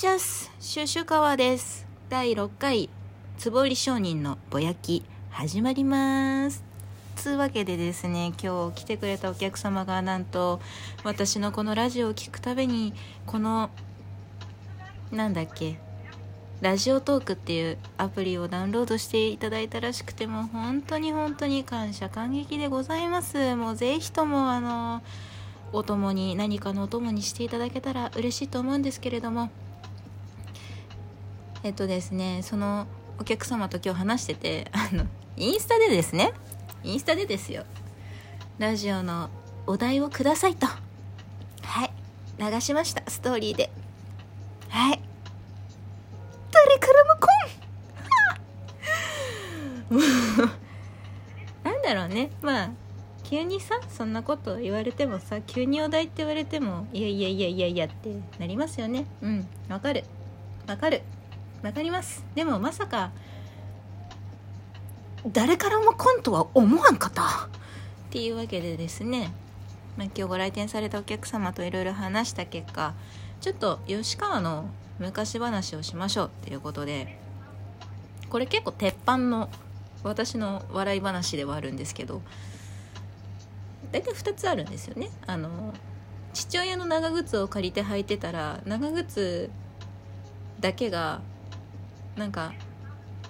チャスシュシュカワです。第6回つぼり商人のぼやき始まります。つうわけでですね今日来てくれたお客様がなんと私のこのラジオを聴くたびにこのなんだっけラジオトークっていうアプリをダウンロードしていただいたらしくても本当に本当に感謝感激でございます。もうぜひともあのお供に何かのお供にしていただけたら嬉しいと思うんですけれどもえっとですねそのお客様と今日話しててあのインスタでですねインスタでですよ。ラジオのお題をくださいと。はい。流しました。ストーリーで。はい。誰からも来んなんだろうね。まあ急にさそんなこと言われてもさ急にお題って言われてもいやいやいやいやいやってなりますよね。うん。わかる。わかる。わかります。でもまさか誰からも来んとは思わんかった？っていうわけでですね、まあ、今日ご来店されたお客様といろいろ話した結果ちょっと吉川の昔話をしましょうっていうことでこれ結構鉄板の私の笑い話ではあるんですけど大体2つあるんですよね。あの父親の長靴を借りて履いてたら長靴だけがなんか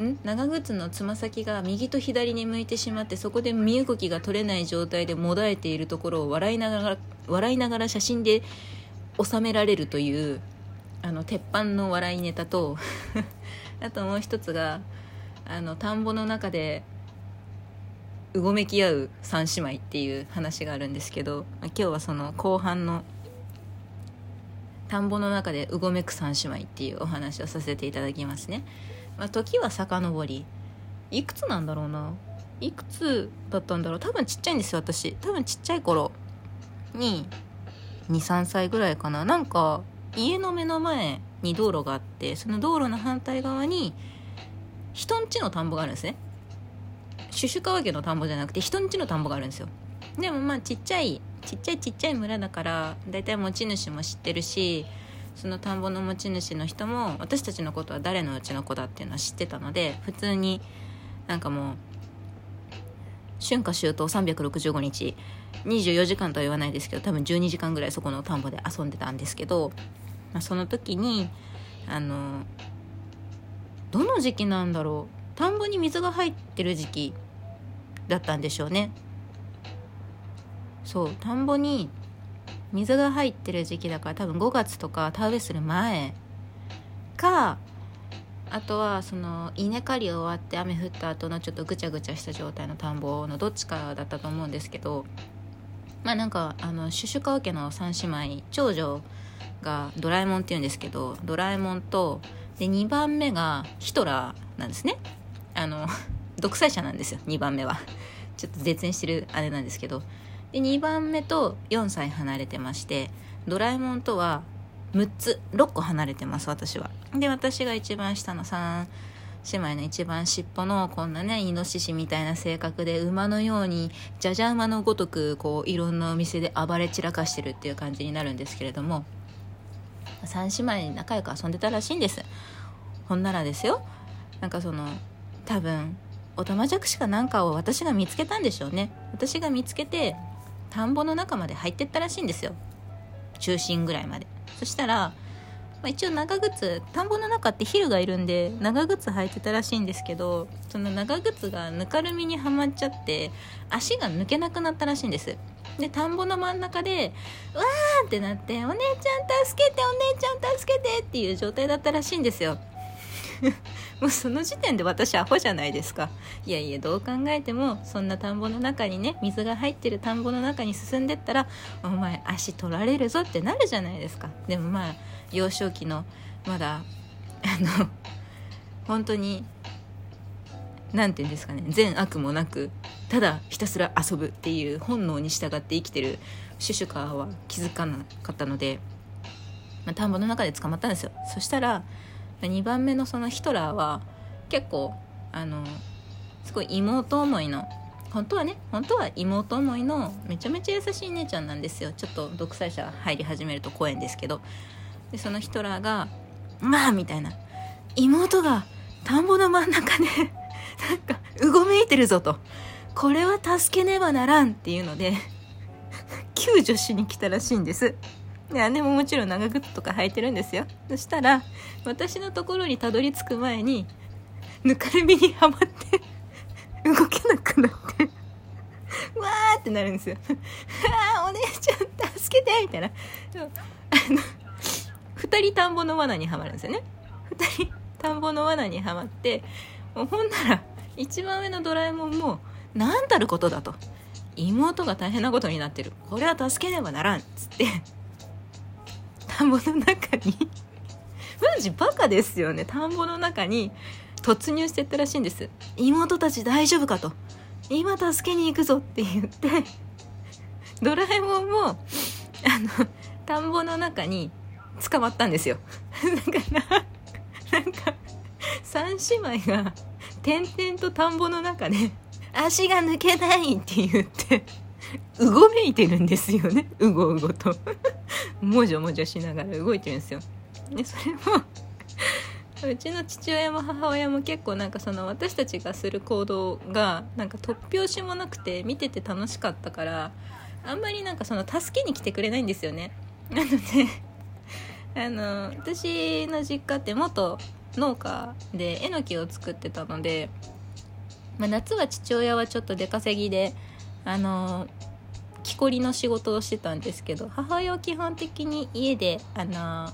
ん？長靴のつま先が右と左に向いてしまってそこで身動きが取れない状態でもだえているところを笑いながら笑いながら写真で収められるというあの鉄板の笑いネタと あともう一つがあの田んぼの中でうごめき合う三姉妹っていう話があるんですけど今日はその後半の田んぼの中でうごめく三姉妹っていうお話をさせていただきますね、まあ、時は遡りいくつなんだろうな。いくつだったんだろう。多分ちっちゃいんですよ私。多分ちっちゃい頃に23歳ぐらいかな。なんか家の目の前に道路があってその道路の反対側に人んちの田んぼがあるんですね。シュシュ川家の田んぼじゃなくて人んちの田んぼがあるんですよ。でもまあちっちゃいちっちゃいちっちゃい村だから大体持ち主も知ってるしその田んぼの持ち主の人も私たちのことは誰のうちの子だっていうのは知ってたので普通になんかもう春夏秋冬365日24時間とは言わないですけど多分12時間ぐらいそこの田んぼで遊んでたんですけど、まあ、その時にあのどの時期なんだろう？田んぼに水が入ってる時期だったんでしょうね。そう田んぼに水が入ってる時期だから多分5月とか田植えする前かあとはその稲刈り終わって雨降った後のちょっとぐちゃぐちゃした状態の田んぼのどっちかだったと思うんですけどまあなんかあのシュシュカワ家の3姉妹長女がドラえもんっていうんですけどドラえもんとで2番目がヒトラーなんですね。あの独裁者なんですよ2番目は。ちょっと絶縁してるあれなんですけど。で2番目と4歳離れてましてドラえもんとは6つ6個離れてます私は。で私が一番下の3姉妹の一番尻尾のこんなねイノシシみたいな性格で馬のようにじゃじゃ馬のごとくこういろんなお店で暴れ散らかしてるっていう感じになるんですけれども3姉妹仲良く遊んでたらしいんです。ほんならですよ。なんかその多分オタマジャクシかなんかを私が見つけたんでしょうね。私が見つけて田んぼの中まで入ってったらしいんですよ。中心ぐらいまで。そしたら、まあ、一応長靴田んぼの中ってヒルがいるんで長靴履いてたらしいんですけどその長靴がぬかるみにはまっちゃって足が抜けなくなったらしいんです。で田んぼの真ん中でうわーってなって「お姉ちゃん助けてお姉ちゃん助けて」っていう状態だったらしいんですよ。もうその時点で私アホじゃないですか。いやいやどう考えてもそんな田んぼの中にね水が入ってる田んぼの中に進んでったらお前足取られるぞってなるじゃないですか。でもまあ幼少期のまだあの本当に何て言うんですかね善悪もなくただひたすら遊ぶっていう本能に従って生きてるシュシュカーは気づかなかったので、まあ、田んぼの中で捕まったんですよ。そしたら2番目のそのヒトラーは結構あのすごい妹思いの本当はね本当は妹思いのめちゃめちゃ優しい姉ちゃんなんですよ。ちょっと独裁者入り始めると怖いんですけど。でそのヒトラーがまあみたいな。妹が田んぼの真ん中で なんかうごめいてるぞと。これは助けねばならんっていうので 救助しに来たらしいんです。で姉ももちろん長靴とか履いてるんですよ。そしたら私のところにたどり着く前にぬかるみにはまって動けなくなってわーってなるんですよ。ああお姉ちゃん助けてみたいな。あの2人田んぼの罠にはまるんですよね。2人田んぼの罠にはまってもうほんなら一番上のドラえもんも何たることだと。妹が大変なことになってる。これは助けねばならん。っつって田んぼの中にマジバカですよね。田んぼの中に突入してったらしいんです。妹たち大丈夫かと。今助けに行くぞって言ってドラえもんもあの田んぼの中に捕まったんですよ。だからなんか3姉妹が点々と田んぼの中で足が抜けないって言ってうごめいてるんですよね。うごうごと。もじょもじょしながら動いてるんですよ。でそれもうちの父親も母親も結構なんかその私たちがする行動がなんか突拍子もなくて見てて楽しかったからあんまりなんかその助けに来てくれないんですよね。なのであの私の実家って元農家でえのきを作ってたので、まあ、夏は父親はちょっと出稼ぎであの木こりの仕事をしてたんですけど母親は基本的に家であの、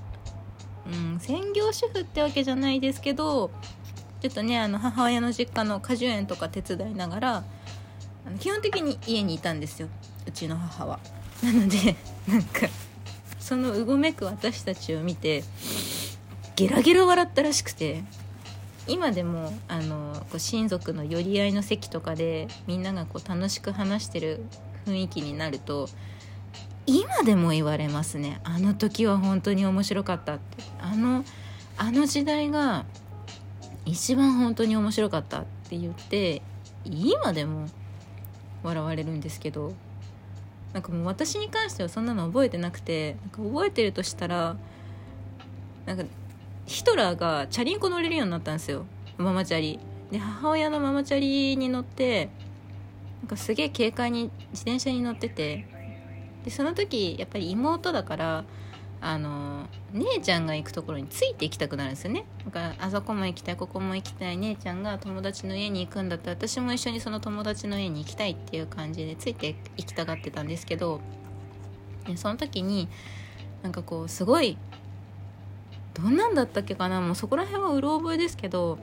うん、専業主婦ってわけじゃないですけどちょっとねあの母親の実家の果樹園とか手伝いながらあの基本的に家にいたんですようちの母は。なので なんかそのうごめく私たちを見てゲラゲラ笑ったらしくて今でもあのこう親族の寄り合いの席とかでみんながこう楽しく話してる雰囲気になると今でも言われますね。あの時は本当に面白かったって。あのあの時代が一番本当に面白かったって言って今でも笑われるんですけどなんかもう私に関してはそんなの覚えてなくてなんか覚えてるとしたらなんかヒトラーがチャリンコ乗れるようになったんですよ。ママチャリ。で母親のママチャリに乗ってなんかすげえ軽快に自転車に乗っててでその時やっぱり妹だからあの姉ちゃんが行くところについて行きたくなるんですよね。だからあそこも行きたいここも行きたい姉ちゃんが友達の家に行くんだったら私も一緒にその友達の家に行きたいっていう感じでついて行きたがってたんですけどでその時になんかこうすごいどんなんだったっけかなもうそこら辺はうろ覚えですけど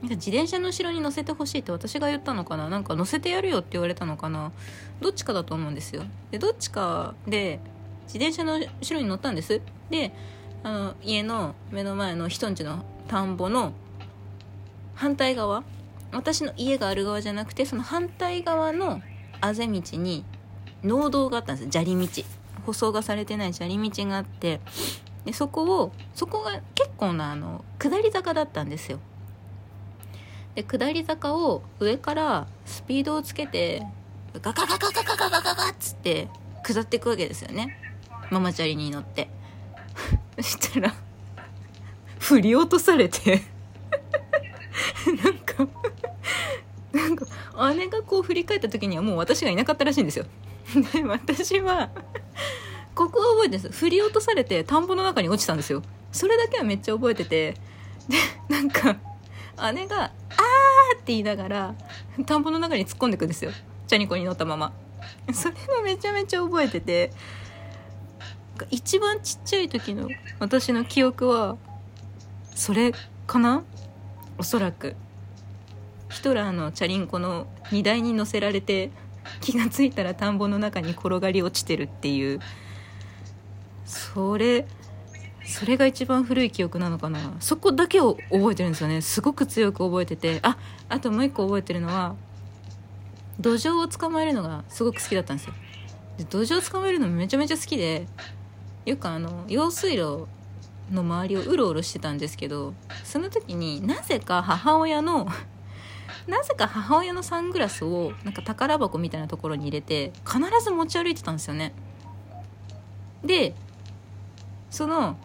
なんか自転車の後ろに乗せてほしいって私が言ったのかな？なんか乗せてやるよって言われたのかな？どっちかだと思うんですよ。でどっちかで自転車の後ろに乗ったんです。であの家の目の前の人んちの田んぼの反対側。私の家がある側じゃなくてその反対側のあぜ道に農道があったんです。砂利道。舗装がされてない砂利道があって。でそこをそこが結構なあの下り坂だったんですよ。で下り坂を上からスピードをつけてガガガガガガガガガガッつって下っていくわけですよね。ママチャリに乗って。そしたら振り落とされて。なんかなんか姉がこう振り返った時にはもう私がいなかったらしいんですよ。で私はここは覚えてるんです。振り落とされて田んぼの中に落ちたんですよ。それだけはめっちゃ覚えてて。でなんか姉が「あー!」って言いながら田んぼの中に突っ込んでくんですよ。チャニコに乗ったまま。それがめちゃめちゃ覚えてて一番ちっちゃい時の私の記憶はそれかな？おそらく。ヒトラーのチャリンコの荷台に乗せられて気が付いたら田んぼの中に転がり落ちてるっていう。それそれが一番古い記憶なのかな。そこだけを覚えてるんですよね。すごく強く覚えてて。ああともう一個覚えてるのは土壌を捕まえるのがすごく好きだったんですよ。で土壌を捕まえるのめちゃめちゃ好きでよくあの用水路の周りをうろうろしてたんですけどその時になぜか母親の なぜか母親のサングラスをなんか宝箱みたいなところに入れて必ず持ち歩いてたんですよね。でその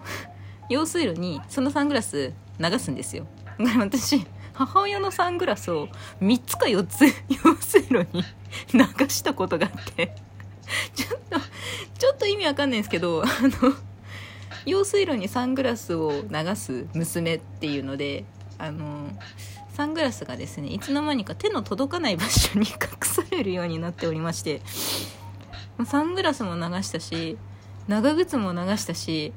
用水路にそのサングラス流すんですよ。だから私母親のサングラスを3つか4つ用水路に流したことがあって。ちょっとちょっと意味わかんないんですけどあの用水路にサングラスを流す娘っていうのであのサングラスがですねいつの間にか手の届かない場所に隠されるようになっておりまして。サングラスも流したし長靴も流したし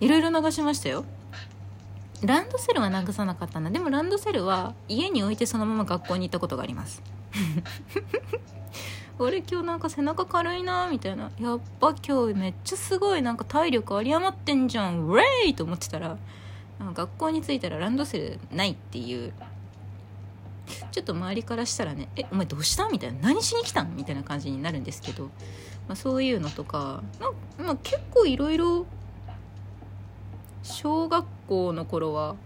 いろいろ流しましたよ。ランドセルは流さなかったな。でもランドセルは家に置いてそのまま学校に行ったことがあります。俺今日なんか背中軽いなみたいな。やっぱ今日めっちゃすごいなんか体力有り余ってんじゃん。ウェイと思ってたら学校に着いたらランドセルないっていうちょっと周りからしたらね「えお前どうした?」みたいな「何しに来たん?」みたいな感じになるんですけど、まあ、そういうのとか、まあ、結構いろいろ小学校の頃は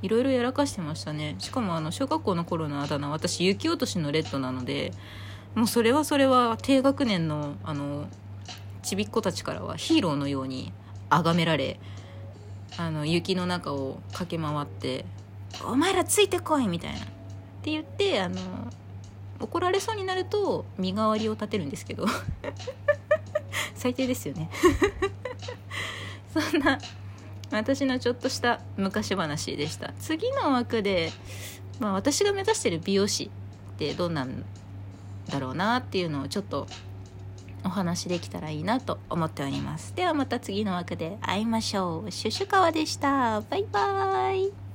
いろいろやらかしてましたねしかもあの小学校の頃のあだ名私雪落としのレッドなのでもうそれはそれは低学年のあのちびっ子たちからはヒーローのように崇められあの雪の中を駆け回って「お前らついてこい!」みたいな。って言ってあの怒られそうになると身代わりを立てるんですけど。最低ですよね。そんな私のちょっとした昔話でした。次の枠で、まあ、私が目指してる美容師ってどんなんだろうなっていうのをちょっとお話できたらいいなと思っております。ではまた次の枠で会いましょう。シュシュカワでした。バイバーイ。